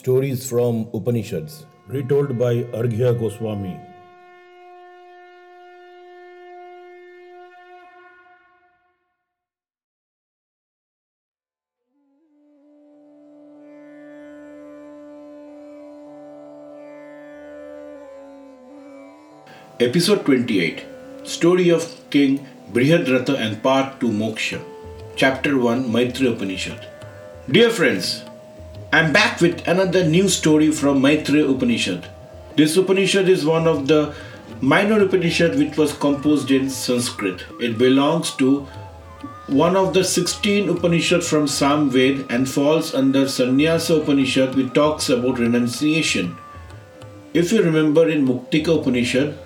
Stories from Upanishads. Retold by Arghya Goswami. Episode 28 Story of King Brihadratha and Path to Moksha. Chapter 1 Maitreya Upanishad. Dear friends, I'm back with another new story from Maitreya Upanishad. This Upanishad is one of the minor Upanishad which was composed in Sanskrit. It belongs to one of the 16 Upanishad from Samved and falls under Sannyasa Upanishad which talks about renunciation. If you remember in Muktika Upanishad,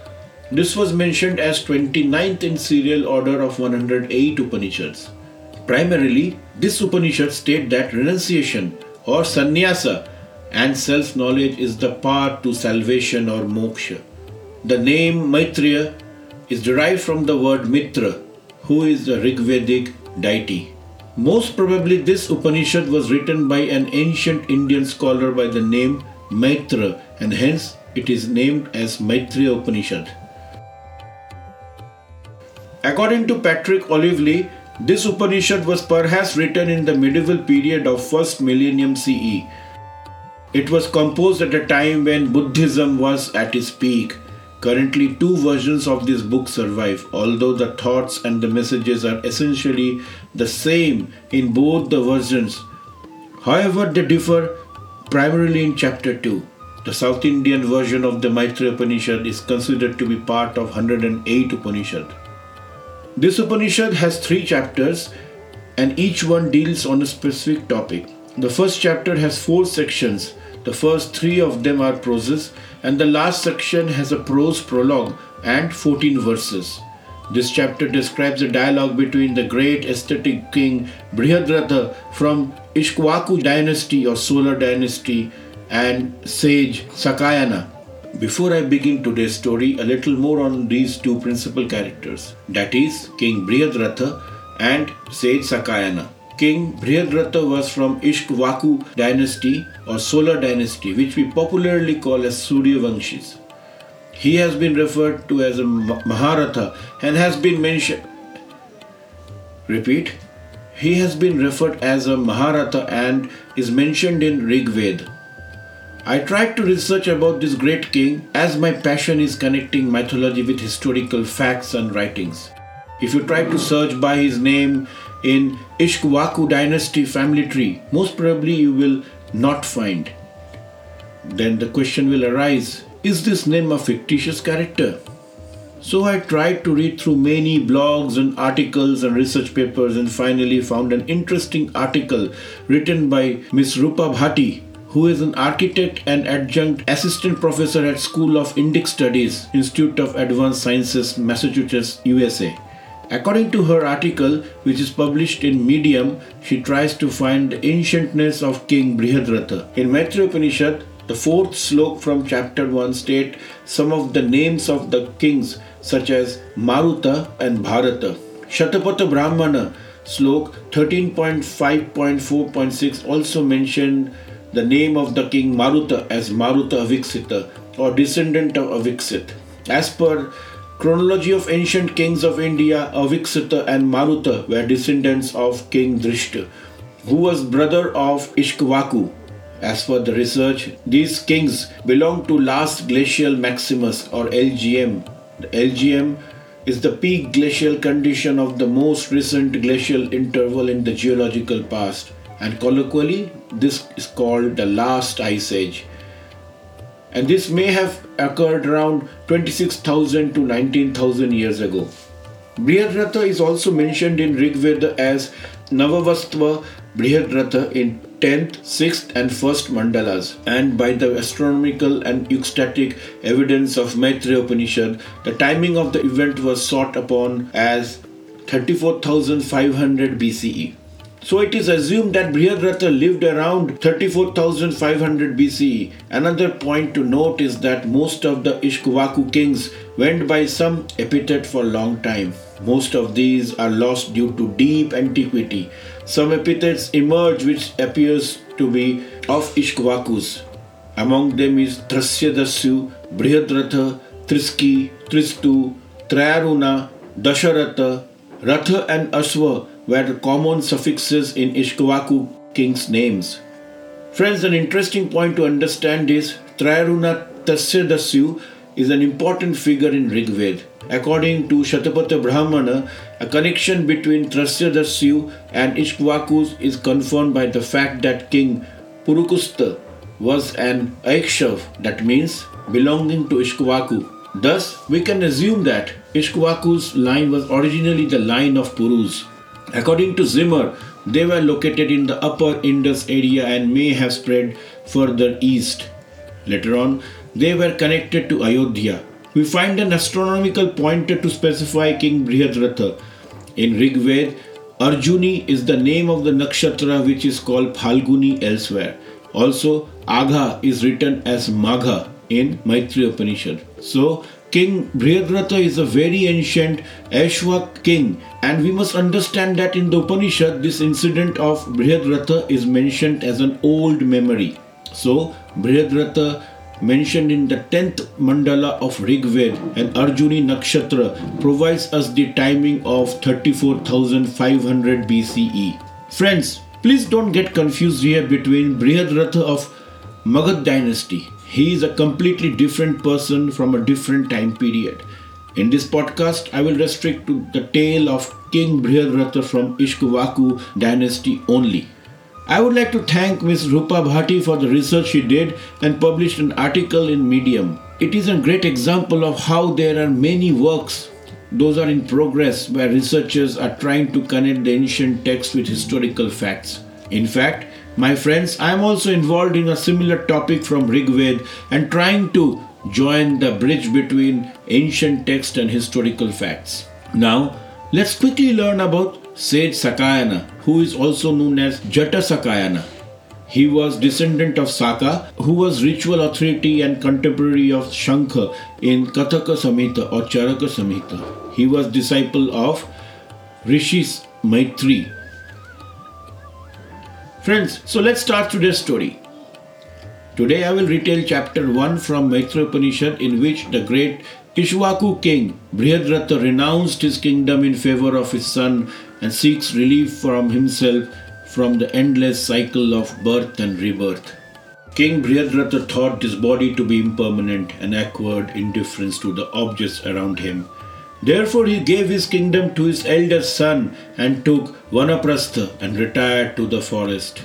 this was mentioned as 29th in serial order of 108 Upanishads. Primarily, this Upanishad state that renunciation or sannyasa and self knowledge is the path to salvation or moksha. The name Maitreya is derived from the word Mitra, who is the Rigvedic deity. Most probably, this Upanishad was written by an ancient Indian scholar by the name Maitra, and hence it is named as Maitreya Upanishad. According to Patrick Olivelle, this Upanishad was perhaps written in the medieval period of first millennium CE. It was composed at a time when Buddhism was at its peak. Currently, two versions of this book survive, although the thoughts and the messages are essentially the same in both the versions. However, they differ primarily in chapter 2. The South Indian version of the Maitreya Upanishad is considered to be part of 108 Upanishad. This Upanishad has three chapters and each one deals on a specific topic. The first chapter has four sections. The first three of them are proses, and the last section has a prose prologue and 14 verses. This chapter describes a dialogue between the great ascetic king Brihadratha from Ishkwaku dynasty or solar dynasty and sage Sakayana before I begin today's story, a little more on these two principal characters that is, King Brihadratha and Sage Sakayana. King Brihadratha was from Ishkwaku dynasty or Solar dynasty, which we popularly call as Suryavanshis. He has been referred to as a Maharatha and has been mentioned. Repeat. He has been referred as a Maharatha and is mentioned in Rig Veda. I tried to research about this great king as my passion is connecting mythology with historical facts and writings. If you try to search by his name in Ishkwaku dynasty family tree, most probably you will not find. Then the question will arise is this name a fictitious character? So I tried to read through many blogs and articles and research papers and finally found an interesting article written by Miss Rupa Bhaty who is an architect and adjunct assistant professor at School of Indic Studies, Institute of Advanced Sciences, Massachusetts, USA. According to her article, which is published in Medium, she tries to find the ancientness of King Brihadratha. In Maitreya Upanishad, the fourth slok from chapter 1 state some of the names of the kings such as Maruta and Bharata. Shatapatha Brahmana slok 13.5.4.6 also mentioned the name of the king Maruta as Maruta Aviksita or descendant of Aviksit. As per chronology of ancient kings of India, Aviksita and Maruta were descendants of King Drishta, who was brother of Ishkwaku. As per the research, these kings belong to last glacial maximus or LGM. The LGM is the peak glacial condition of the most recent glacial interval in the geological past and colloquially this is called the last ice age and this may have occurred around 26,000 to 19,000 years ago. Brihadratha is also mentioned in Rig Veda as Navavastva Brihadratha in 10th, 6th, and 1st mandalas, and by the astronomical and eustatic evidence of Maitreya Upanishad, the timing of the event was sought upon as 34,500 BCE. So it is assumed that Brihadratha lived around 34,500 BCE. Another point to note is that most of the Ishkuvaku kings went by some epithet for a long time. Most of these are lost due to deep antiquity. Some epithets emerge which appears to be of Ishkuvakus. Among them is Trasyadasyu, Brihadratha, Triski, Tristu, Trayaruna, Dasharatha, Ratha and Ashwa were common suffixes in Ishkuvaku kings' names. Friends, an interesting point to understand is Trayaruna Tasyadasyu is an important figure in Rigved. According to Shatapatha Brahmana, a connection between Trasyadasyu and Ishkvakus is confirmed by the fact that King Purukusta was an Aikshav, that means belonging to Ishkvaku. Thus, we can assume that Ishkvaku's line was originally the line of Purus. According to Zimmer, they were located in the upper Indus area and may have spread further east. Later on, they were connected to Ayodhya. We find an astronomical pointer to specify King Brihadratha. In Rigved, Arjuni is the name of the nakshatra which is called Phalguni elsewhere. Also, Agha is written as Magha in Maitri Upanishad. So, King Brihadratha is a very ancient Aishwak king, and we must understand that in the Upanishad, this incident of Brihadratha is mentioned as an old memory. So, Brihadratha mentioned in the 10th mandala of Rigved and Arjuni Nakshatra provides us the timing of 34,500 BCE. Friends, please don't get confused here between Brihadratha of Magad dynasty. He is a completely different person from a different time period. In this podcast, I will restrict to the tale of King Brihadratha from Ishkuvaku dynasty only. I would like to thank Ms. Rupa Bhaty for the research she did and published an article in Medium. It is a great example of how there are many works, those are in progress, where researchers are trying to connect the ancient text with historical facts. In fact, my friends, I am also involved in a similar topic from Rigved and trying to join the bridge between ancient text and historical facts. Now, let's quickly learn about Sage Sakayana, who is also known as Jata Sakayana. He was descendant of Saka, who was ritual authority and contemporary of Shankha in Kathaka Samhita or Charaka Samhita. He was disciple of Rishi Maitri. Friends, so let's start today's story. Today I will retell chapter 1 from Maitri Upanishad in which the great Kishwaku king Brihadratha renounced his kingdom in favor of his son and seeks relief from himself from the endless cycle of birth and rebirth. King Brihadratha thought his body to be impermanent and acquired indifference to the objects around him. Therefore, he gave his kingdom to his eldest son and took Vanaprastha and retired to the forest.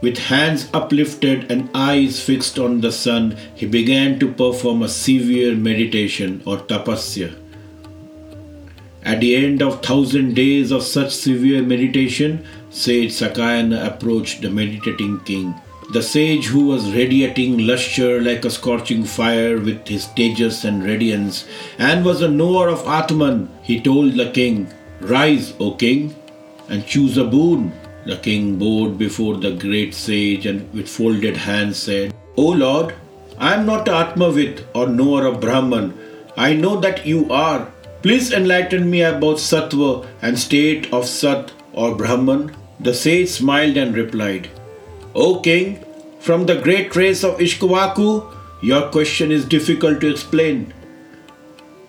With hands uplifted and eyes fixed on the sun, he began to perform a severe meditation or tapasya. At the end of thousand days of such severe meditation, sage Sakayana approached the meditating king. The sage, who was radiating lustre like a scorching fire with his tejas and radiance, and was a knower of Atman, he told the king, Rise, O king, and choose a boon. The king bowed before the great sage and with folded hands said, O Lord, I am not Atmavit or knower of Brahman. I know that you are. Please enlighten me about Sattva and state of Sat or Brahman. The sage smiled and replied, O king, from the great race of Ishkuvaku, your question is difficult to explain.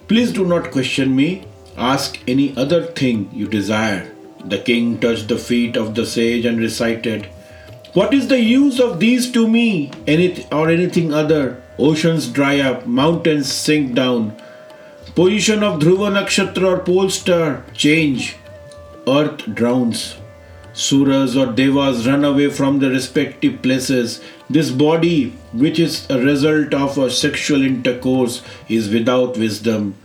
Please do not question me. Ask any other thing you desire. The king touched the feet of the sage and recited, What is the use of these to me, any or anything other? Oceans dry up, mountains sink down. Position of Dhruva Nakshatra or pole star change. Earth drowns. Suras or Devas run away from the respective places. This body, which is a result of a sexual intercourse, is without wisdom.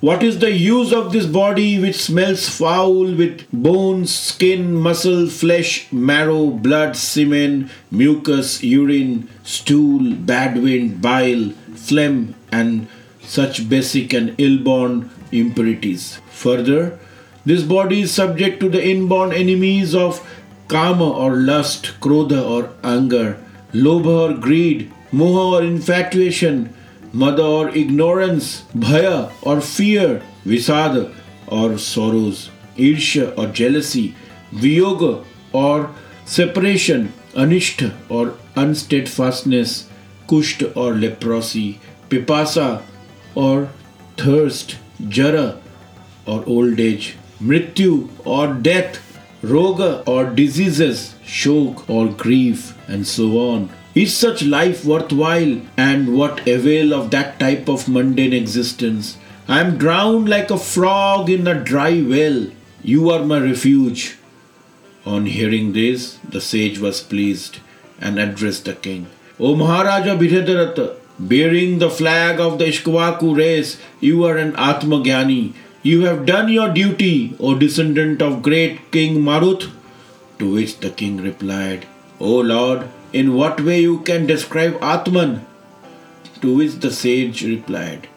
What is the use of this body which smells foul with bones, skin, muscle, flesh, marrow, blood, semen, mucus, urine, stool, bad wind, bile, phlegm, and such basic and ill-born impurities? Further, this body is subject to the inborn enemies of kama or lust, krodha or anger, lobha or greed, moha or infatuation, mada or ignorance, bhaya or fear, visada or sorrows, irsha or jealousy, viyoga or separation, anishtha or unsteadfastness, kushta or leprosy, pipasa or thirst, jara or old age, mrityu or death, roga or diseases, shok or grief, and so on. Is such life worthwhile? And what avail of that type of mundane existence? I am drowned like a frog in a dry well. You are my refuge. On hearing this, the sage was pleased and addressed the king. O Maharaja Brihadratha, bearing the flag of the Ishkwaku race, you are an Atmagyani. You have done your duty, O descendant of great King Marut. To which the king replied, O Lord, in what way you can describe Atman? To which the sage replied,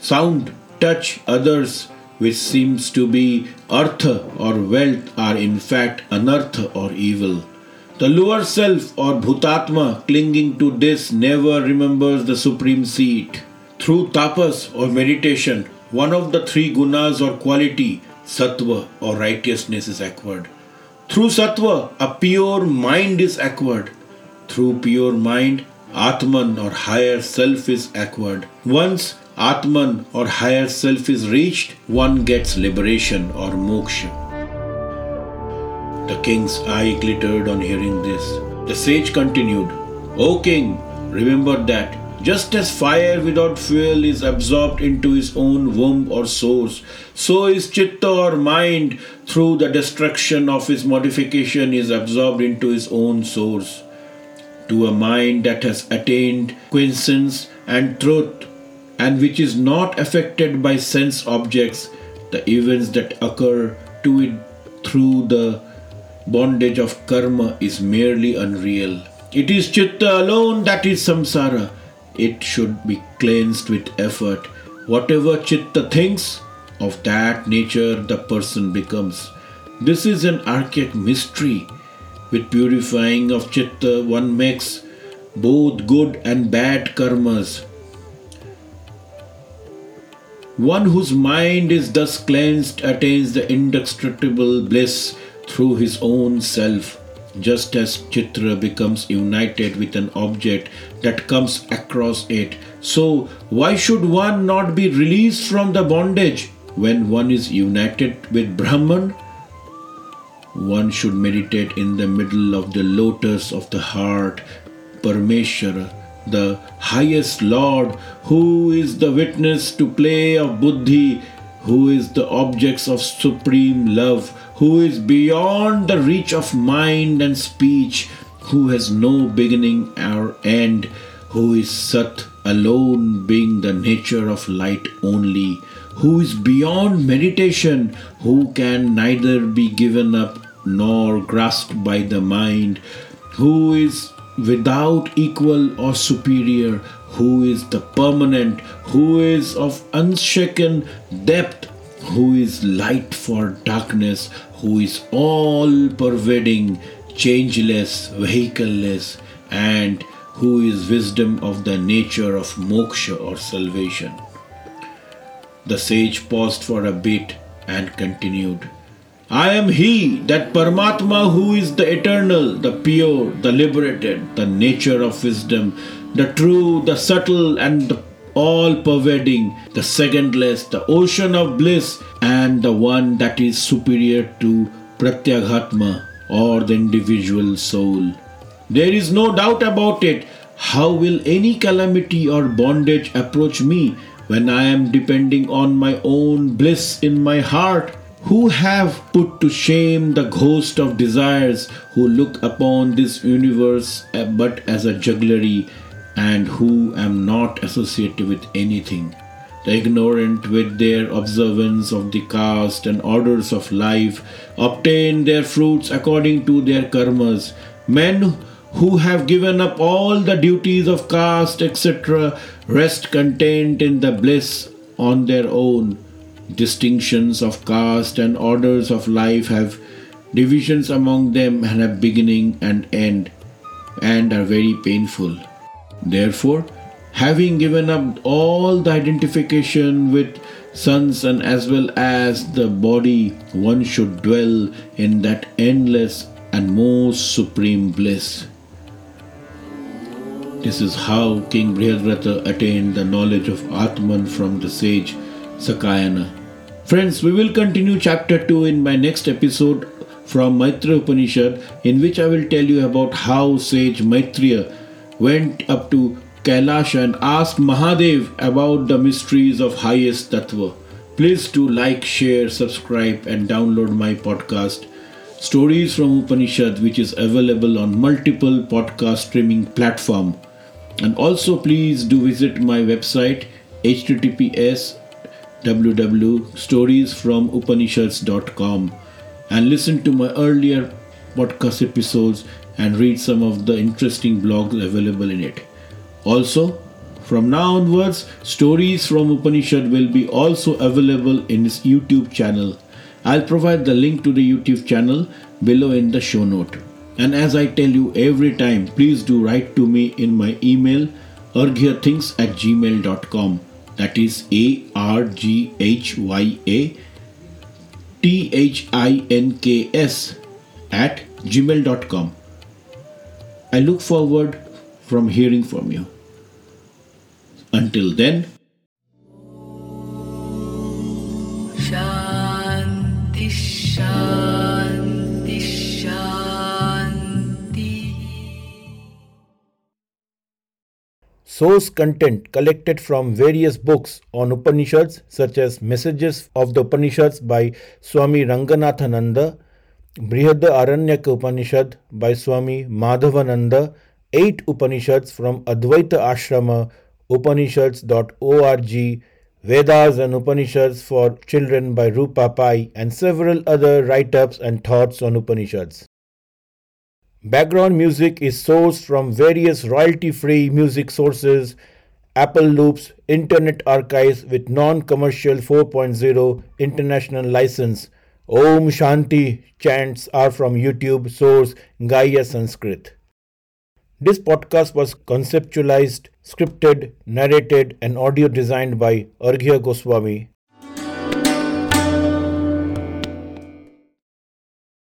Sound, touch, others, which seems to be artha or wealth, are in fact anartha or evil. The lower self or bhutatma clinging to this never remembers the supreme seat. Through tapas or meditation, one of the three gunas or quality, sattva or righteousness is acquired. Through sattva, a pure mind is acquired. Through pure mind, Atman or higher self is acquired. Once Atman or higher self is reached, one gets liberation or moksha. The king's eye glittered on hearing this. The sage continued, O king, remember that just as fire without fuel is absorbed into its own womb or source, so is chitta or mind through the destruction of its modification is absorbed into its own source. To a mind that has attained quiescence and truth, and which is not affected by sense objects, the events that occur to it through the bondage of karma is merely unreal. It is chitta alone that is samsara. It should be cleansed with effort. Whatever chitta thinks, of that nature the person becomes. This is an archaic mystery. With purifying of chitta, one makes both good and bad karmas. One whose mind is thus cleansed attains the indestructible bliss through his own self, just as Chitra becomes united with an object that comes across it. So, why should one not be released from the bondage when one is united with Brahman? One should meditate in the middle of the lotus of the heart, Parmeshwara, the highest Lord, who is the witness to play of buddhi, who is the objects of supreme love, who is beyond the reach of mind and speech, who has no beginning or end, who is Sat alone being the nature of light only, who is beyond meditation, who can neither be given up nor grasped by the mind, who is without equal or superior, who is the permanent, who is of unshaken depth, who is light for darkness, who is all pervading, changeless, vehicleless, and who is wisdom of the nature of moksha or salvation. The sage paused for a bit and continued. I am He, that Paramatma who is the eternal, the pure, the liberated, the nature of wisdom, the true, the subtle, and the all pervading, the secondless, the ocean of bliss, and the one that is superior to Pratyaghatma or the individual soul. There is no doubt about it. How will any calamity or bondage approach me when I am depending on my own bliss in my heart? Who have put to shame the ghost of desires who look upon this universe uh, but as a jugglery and who am not associated with anything? The ignorant, with their observance of the caste and orders of life, obtain their fruits according to their karmas. Men who have given up all the duties of caste, etc., rest content in the bliss on their own. Distinctions of caste and orders of life have Divisions among them have beginning and end and are very painful. Therefore, having given up all the identification with sons and as well as the body, one should dwell in that endless and most supreme bliss. This is how King Brihadratha attained the knowledge of Atman from the sage Sakayana. Friends, we will continue chapter 2 in my next episode from Maitreya Upanishad, in which I will tell you about how sage Maitreya went up to Kailash and asked Mahadev about the mysteries of highest Tattva. Please do like, share, subscribe, and download my podcast, Stories from Upanishad, which is available on multiple podcast streaming platform. And also, please do visit my website https www.storiesfromupanishads.com and listen to my earlier podcast episodes and read some of the interesting blogs available in it. Also, from now onwards, Stories from Upanishad will be also available in his YouTube channel. I'll provide the link to the YouTube channel below in the show note. And as I tell you every time, please do write to me in my email arghyathinks at gmail.com. That is A R G H Y A T H I N K S at gmail.com. I look forward from hearing from you. Until then, Source content collected from various books on Upanishads, such as Messages of the Upanishads by Swami Ranganathananda Brihad Aranyaka Upanishad by Swami Madhavananda, 8 Upanishads from Advaita Ashrama, Upanishads.org, Vedas and Upanishads for Children by Roopa Pai, and several other write ups and thoughts on Upanishads. Background music is sourced from various royalty free music sources, Apple Loops, Internet Archives with non commercial 4.0 international license. Om Shanti chants are from YouTube source Gaia Sanskrit. This podcast was conceptualized, scripted, narrated, and audio designed by Arghya Goswami